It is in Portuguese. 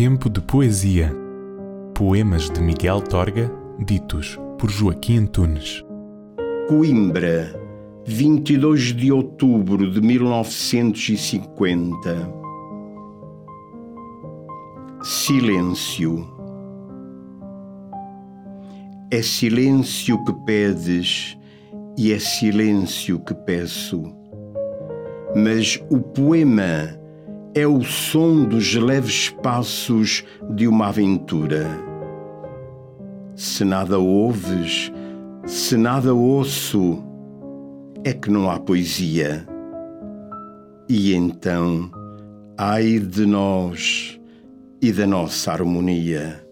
tempo de poesia. Poemas de Miguel Torga, ditos por Joaquim Antunes. Coimbra, 22 de outubro de 1950. Silêncio. É silêncio que pedes e é silêncio que peço. Mas o poema é o som dos leves passos de uma aventura. Se nada ouves, se nada ouço, é que não há poesia. E então, ai de nós e da nossa harmonia.